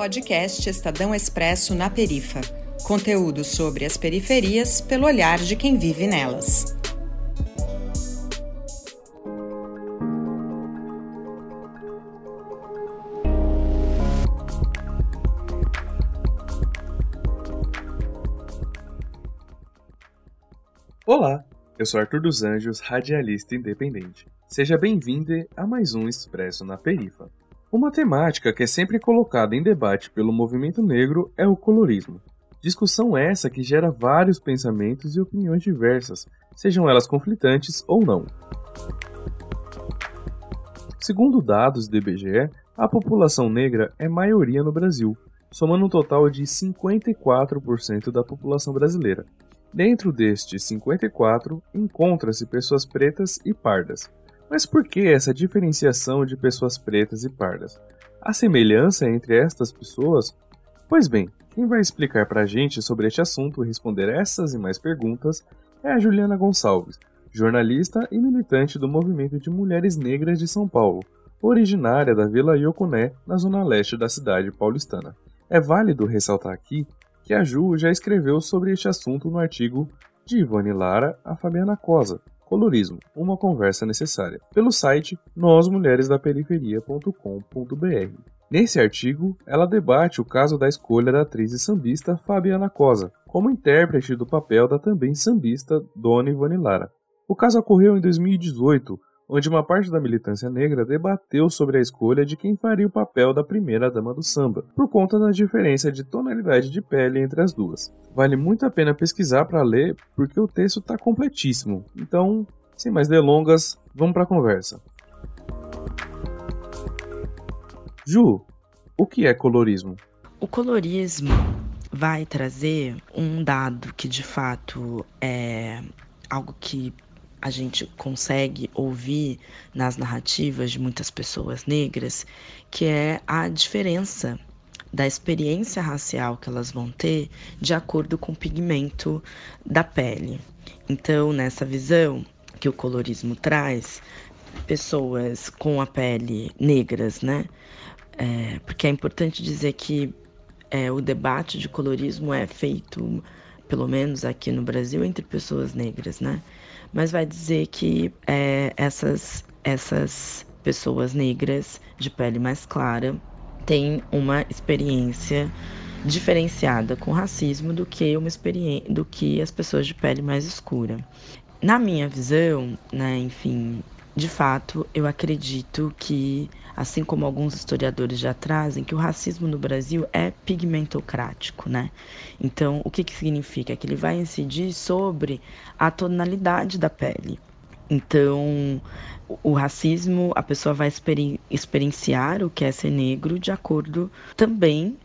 Podcast Estadão Expresso na Perifa. Conteúdo sobre as periferias pelo olhar de quem vive nelas. Olá, eu sou Arthur dos Anjos, radialista independente. Seja bem-vindo a mais um Expresso na Perifa. Uma temática que é sempre colocada em debate pelo movimento negro é o colorismo. Discussão essa que gera vários pensamentos e opiniões diversas, sejam elas conflitantes ou não. Segundo dados do IBGE, a população negra é maioria no Brasil, somando um total de 54% da população brasileira. Dentro destes 54, encontra-se pessoas pretas e pardas, mas por que essa diferenciação de pessoas pretas e pardas? A semelhança entre estas pessoas? Pois bem, quem vai explicar para a gente sobre este assunto e responder essas e mais perguntas é a Juliana Gonçalves, jornalista e militante do Movimento de Mulheres Negras de São Paulo, originária da Vila Iocuné, na zona leste da cidade paulistana. É válido ressaltar aqui que a Ju já escreveu sobre este assunto no artigo de Ivone Lara a Fabiana Cosa, Colorismo, uma conversa necessária, pelo site nósmulheresdaperiferia.com.br. Nesse artigo, ela debate o caso da escolha da atriz e sambista Fabiana Cosa como intérprete do papel da também sambista Dona Ivone Lara. O caso ocorreu em 2018, onde uma parte da militância negra debateu sobre a escolha de quem faria o papel da primeira dama do samba, por conta da diferença de tonalidade de pele entre as duas. Vale muito a pena pesquisar para ler, porque o texto está completíssimo. Então, sem mais delongas, vamos para a conversa. Ju, o que é colorismo? O colorismo vai trazer um dado que de fato é algo que a gente consegue ouvir nas narrativas de muitas pessoas negras, que é a diferença da experiência racial que elas vão ter de acordo com o pigmento da pele. Então, nessa visão que o colorismo traz, pessoas com a pele negras, né? É, porque é importante dizer que é, o debate de colorismo é feito, pelo menos aqui no Brasil, entre pessoas negras, né? mas vai dizer que é, essas, essas pessoas negras de pele mais clara têm uma experiência diferenciada com racismo do que uma experiência do que as pessoas de pele mais escura. Na minha visão, né, enfim, de fato, eu acredito que, assim como alguns historiadores já trazem, que o racismo no Brasil é pigmentocrático, né? Então, o que, que significa? Que ele vai incidir sobre a tonalidade da pele. Então, o racismo, a pessoa vai experi experienciar o que é ser negro de acordo também,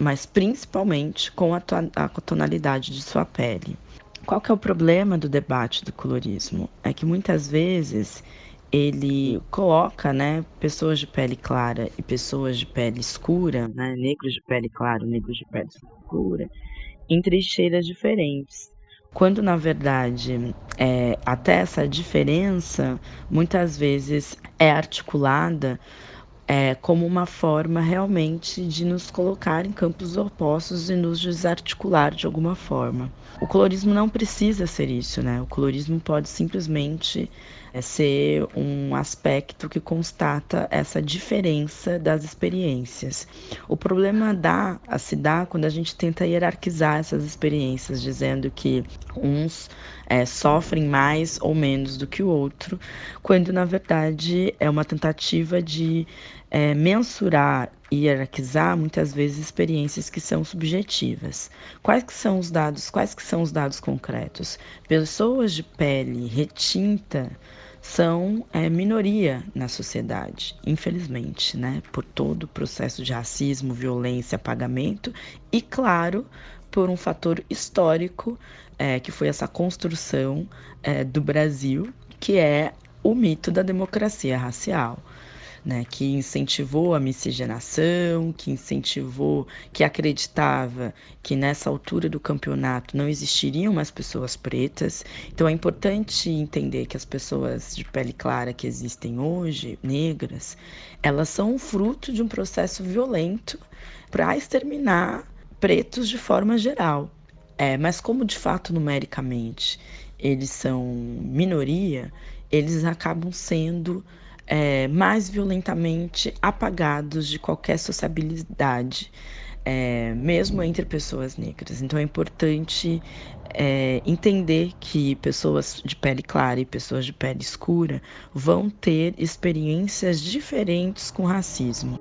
mas principalmente com a, a tonalidade de sua pele. Qual que é o problema do debate do colorismo? É que muitas vezes ele coloca, né, pessoas de pele clara e pessoas de pele escura, né, negros de pele clara, negros de pele escura, em trincheiras diferentes. Quando na verdade é, até essa diferença muitas vezes é articulada é, como uma forma realmente de nos colocar em campos opostos e nos desarticular de alguma forma. O colorismo não precisa ser isso, né? O colorismo pode simplesmente é ser um aspecto que constata essa diferença das experiências. O problema dá a se dá quando a gente tenta hierarquizar essas experiências, dizendo que uns é, sofrem mais ou menos do que o outro, quando na verdade é uma tentativa de é, mensurar e hierarquizar muitas vezes experiências que são subjetivas. Quais que são os dados? Quais que são os dados concretos? Pessoas de pele retinta são é, minoria na sociedade, infelizmente, né? Por todo o processo de racismo, violência, apagamento e, claro, por um fator histórico é, que foi essa construção é, do Brasil, que é o mito da democracia racial. Né, que incentivou a miscigenação, que incentivou, que acreditava que nessa altura do campeonato não existiriam mais pessoas pretas. Então é importante entender que as pessoas de pele clara que existem hoje, negras, elas são fruto de um processo violento para exterminar pretos de forma geral. É, mas como de fato numericamente eles são minoria, eles acabam sendo é, mais violentamente apagados de qualquer sociabilidade, é, mesmo entre pessoas negras. Então é importante é, entender que pessoas de pele clara e pessoas de pele escura vão ter experiências diferentes com racismo.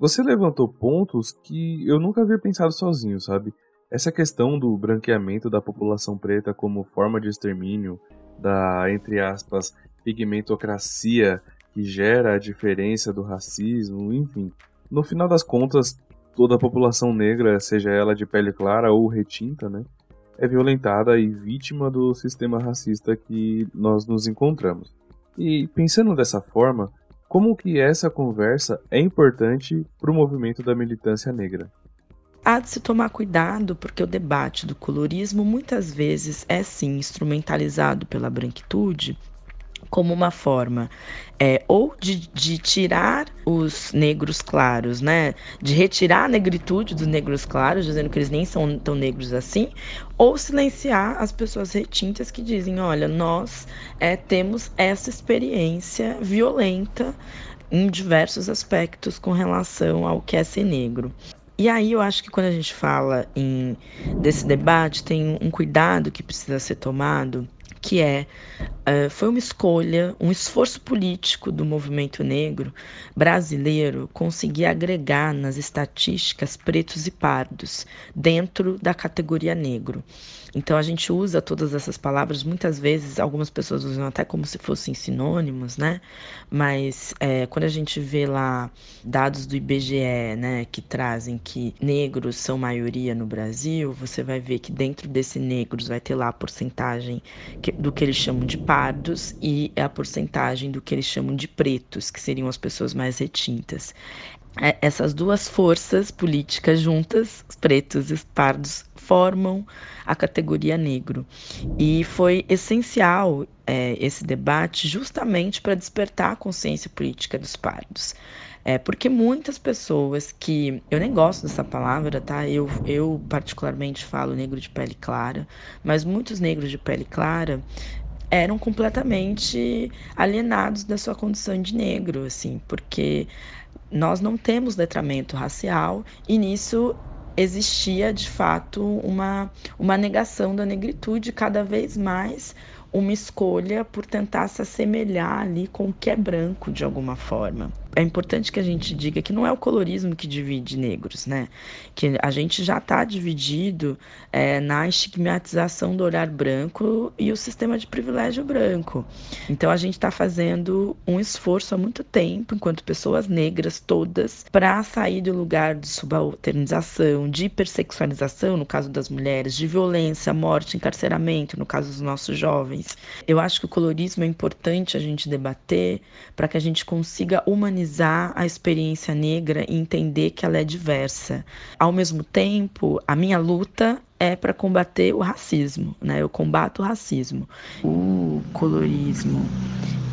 Você levantou pontos que eu nunca havia pensado sozinho, sabe? Essa questão do branqueamento da população preta como forma de extermínio, da, entre aspas, pigmentocracia que gera a diferença do racismo, enfim. No final das contas, toda a população negra, seja ela de pele clara ou retinta, né, é violentada e vítima do sistema racista que nós nos encontramos. E pensando dessa forma, como que essa conversa é importante para o movimento da militância negra? Há de se tomar cuidado porque o debate do colorismo muitas vezes é sim instrumentalizado pela branquitude como uma forma é, ou de, de, tirar os negros claros, né? De retirar a negritude dos negros claros, dizendo que eles nem são tão negros assim, ou silenciar as pessoas retintas que dizem: olha, nós é, temos essa experiência violenta em diversos aspectos com relação ao que é ser negro. E aí eu acho que quando a gente fala em, desse debate, tem um cuidado que precisa ser tomado que é uh, foi uma escolha, um esforço político do movimento negro brasileiro conseguir agregar nas estatísticas pretos e pardos dentro da categoria negro. Então a gente usa todas essas palavras, muitas vezes algumas pessoas usam até como se fossem sinônimos, né? Mas é, quando a gente vê lá dados do IBGE, né, que trazem que negros são maioria no Brasil, você vai ver que dentro desse negros vai ter lá a porcentagem do que eles chamam de pardos e a porcentagem do que eles chamam de pretos, que seriam as pessoas mais retintas. É, essas duas forças políticas juntas, pretos e pardos, formam a categoria negro. E foi essencial é, esse debate justamente para despertar a consciência política dos pardos. É, porque muitas pessoas que. Eu nem gosto dessa palavra, tá? Eu, eu, particularmente, falo negro de pele clara, mas muitos negros de pele clara eram completamente alienados da sua condição de negro, assim, porque nós não temos letramento racial e nisso existia de fato uma, uma negação da negritude cada vez mais uma escolha por tentar se assemelhar ali com o que é branco de alguma forma é importante que a gente diga que não é o colorismo que divide negros, né? Que a gente já está dividido é, na estigmatização do olhar branco e o sistema de privilégio branco. Então a gente está fazendo um esforço há muito tempo, enquanto pessoas negras todas, para sair do lugar de subalternização, de hipersexualização, no caso das mulheres, de violência, morte, encarceramento, no caso dos nossos jovens. Eu acho que o colorismo é importante a gente debater para que a gente consiga humanizar humanizar a experiência negra e entender que ela é diversa. Ao mesmo tempo, a minha luta é para combater o racismo, né? Eu combato o racismo. O colorismo,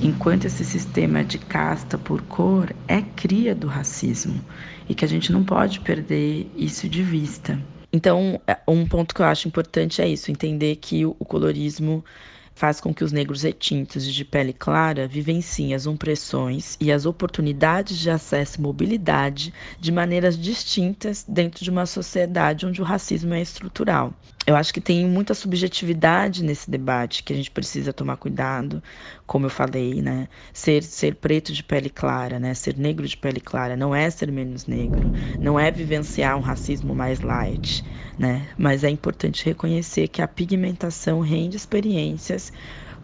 enquanto esse sistema de casta por cor é cria do racismo e que a gente não pode perder isso de vista. Então, é, um ponto que eu acho importante é isso, entender que o colorismo faz com que os negros retintos e de pele clara vivenciem as opressões e as oportunidades de acesso e mobilidade de maneiras distintas dentro de uma sociedade onde o racismo é estrutural eu acho que tem muita subjetividade nesse debate que a gente precisa tomar cuidado, como eu falei, né? Ser, ser preto de pele clara, né? Ser negro de pele clara não é ser menos negro, não é vivenciar um racismo mais light, né? Mas é importante reconhecer que a pigmentação rende experiências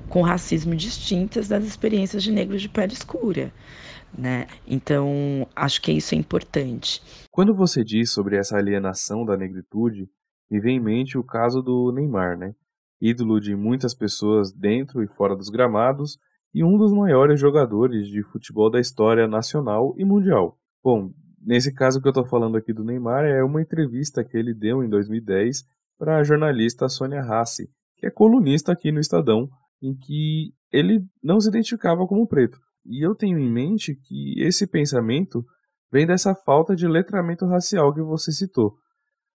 com racismo distintas das experiências de negros de pele escura. Né? Então, acho que isso é importante. Quando você diz sobre essa alienação da negritude, me vem em mente o caso do Neymar, né? Ídolo de muitas pessoas dentro e fora dos gramados e um dos maiores jogadores de futebol da história nacional e mundial. Bom, nesse caso que eu estou falando aqui do Neymar é uma entrevista que ele deu em 2010 para a jornalista Sônia Rassi, que é colunista aqui no Estadão, em que ele não se identificava como preto. E eu tenho em mente que esse pensamento vem dessa falta de letramento racial que você citou.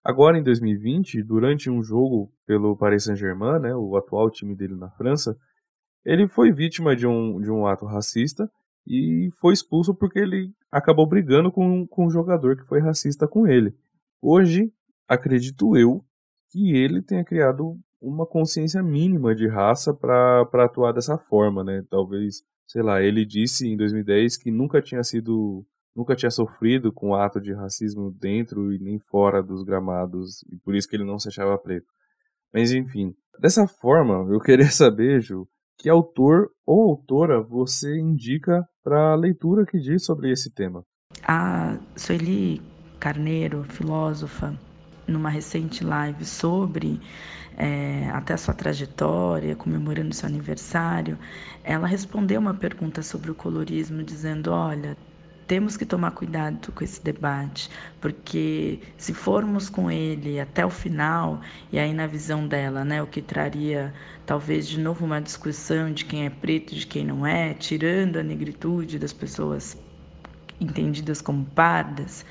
Agora, em 2020, durante um jogo pelo Paris Saint-Germain, né, o atual time dele na França, ele foi vítima de um, de um ato racista e foi expulso porque ele acabou brigando com, com um jogador que foi racista com ele. Hoje, acredito eu, que ele tenha criado uma consciência mínima de raça para atuar dessa forma, né? Talvez, sei lá, ele disse em 2010 que nunca tinha sido nunca tinha sofrido com ato de racismo dentro e nem fora dos gramados, e por isso que ele não se achava preto. Mas enfim, dessa forma, eu queria saber, Ju, que autor ou autora você indica para a leitura que diz sobre esse tema? A Sueli Carneiro, filósofa, numa recente live sobre é, até sua trajetória, comemorando seu aniversário, ela respondeu uma pergunta sobre o colorismo, dizendo: Olha, temos que tomar cuidado com esse debate, porque se formos com ele até o final, e aí na visão dela, né, o que traria talvez de novo uma discussão de quem é preto, de quem não é, tirando a negritude das pessoas entendidas como pardas,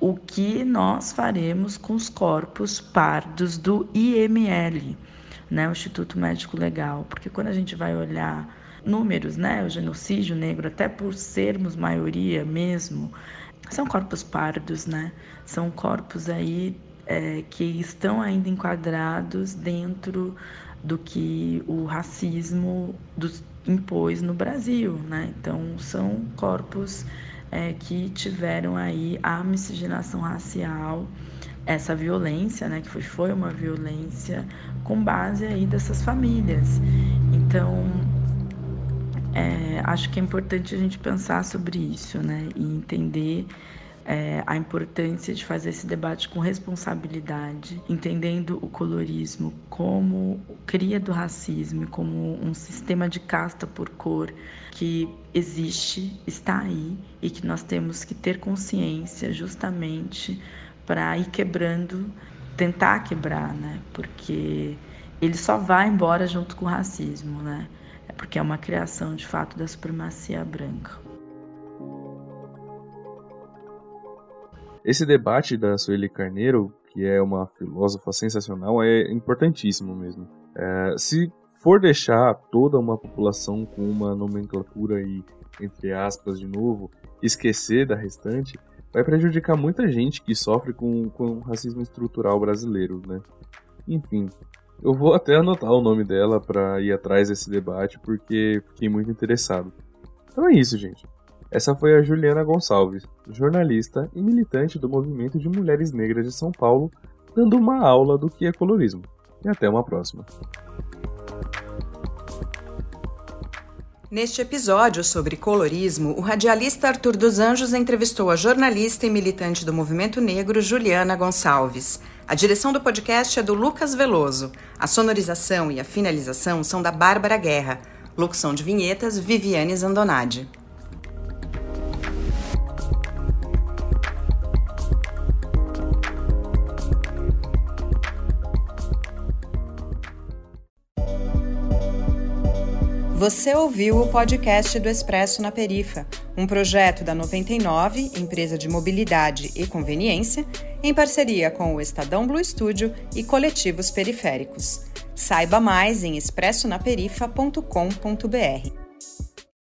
o que nós faremos com os corpos pardos do IML, né, o Instituto Médico Legal, porque quando a gente vai olhar números, né? O genocídio negro, até por sermos maioria mesmo, são corpos pardos, né? São corpos aí é, que estão ainda enquadrados dentro do que o racismo dos, impôs no Brasil, né? Então são corpos é, que tiveram aí a miscigenação racial, essa violência, né? Que foi, foi uma violência com base aí dessas famílias. Então é, acho que é importante a gente pensar sobre isso, né? E entender é, a importância de fazer esse debate com responsabilidade, entendendo o colorismo como cria do racismo, como um sistema de casta por cor que existe, está aí e que nós temos que ter consciência justamente para ir quebrando, tentar quebrar, né? Porque ele só vai embora junto com o racismo, né? Porque é uma criação de fato da supremacia branca. Esse debate da Sueli Carneiro, que é uma filósofa sensacional, é importantíssimo mesmo. É, se for deixar toda uma população com uma nomenclatura e, entre aspas, de novo, esquecer da restante, vai prejudicar muita gente que sofre com, com o racismo estrutural brasileiro, né? Enfim, eu vou até anotar o nome dela para ir atrás desse debate, porque fiquei muito interessado. Então é isso, gente. Essa foi a Juliana Gonçalves, jornalista e militante do Movimento de Mulheres Negras de São Paulo, dando uma aula do que é colorismo. E até uma próxima. Neste episódio sobre colorismo, o radialista Arthur dos Anjos entrevistou a jornalista e militante do movimento negro Juliana Gonçalves. A direção do podcast é do Lucas Veloso. A sonorização e a finalização são da Bárbara Guerra. Locução de vinhetas, Viviane Zandonade. Você ouviu o podcast do Expresso na Perifa, um projeto da 99, empresa de mobilidade e conveniência, em parceria com o Estadão Blue Studio e coletivos periféricos. Saiba mais em expressonaperifa.com.br.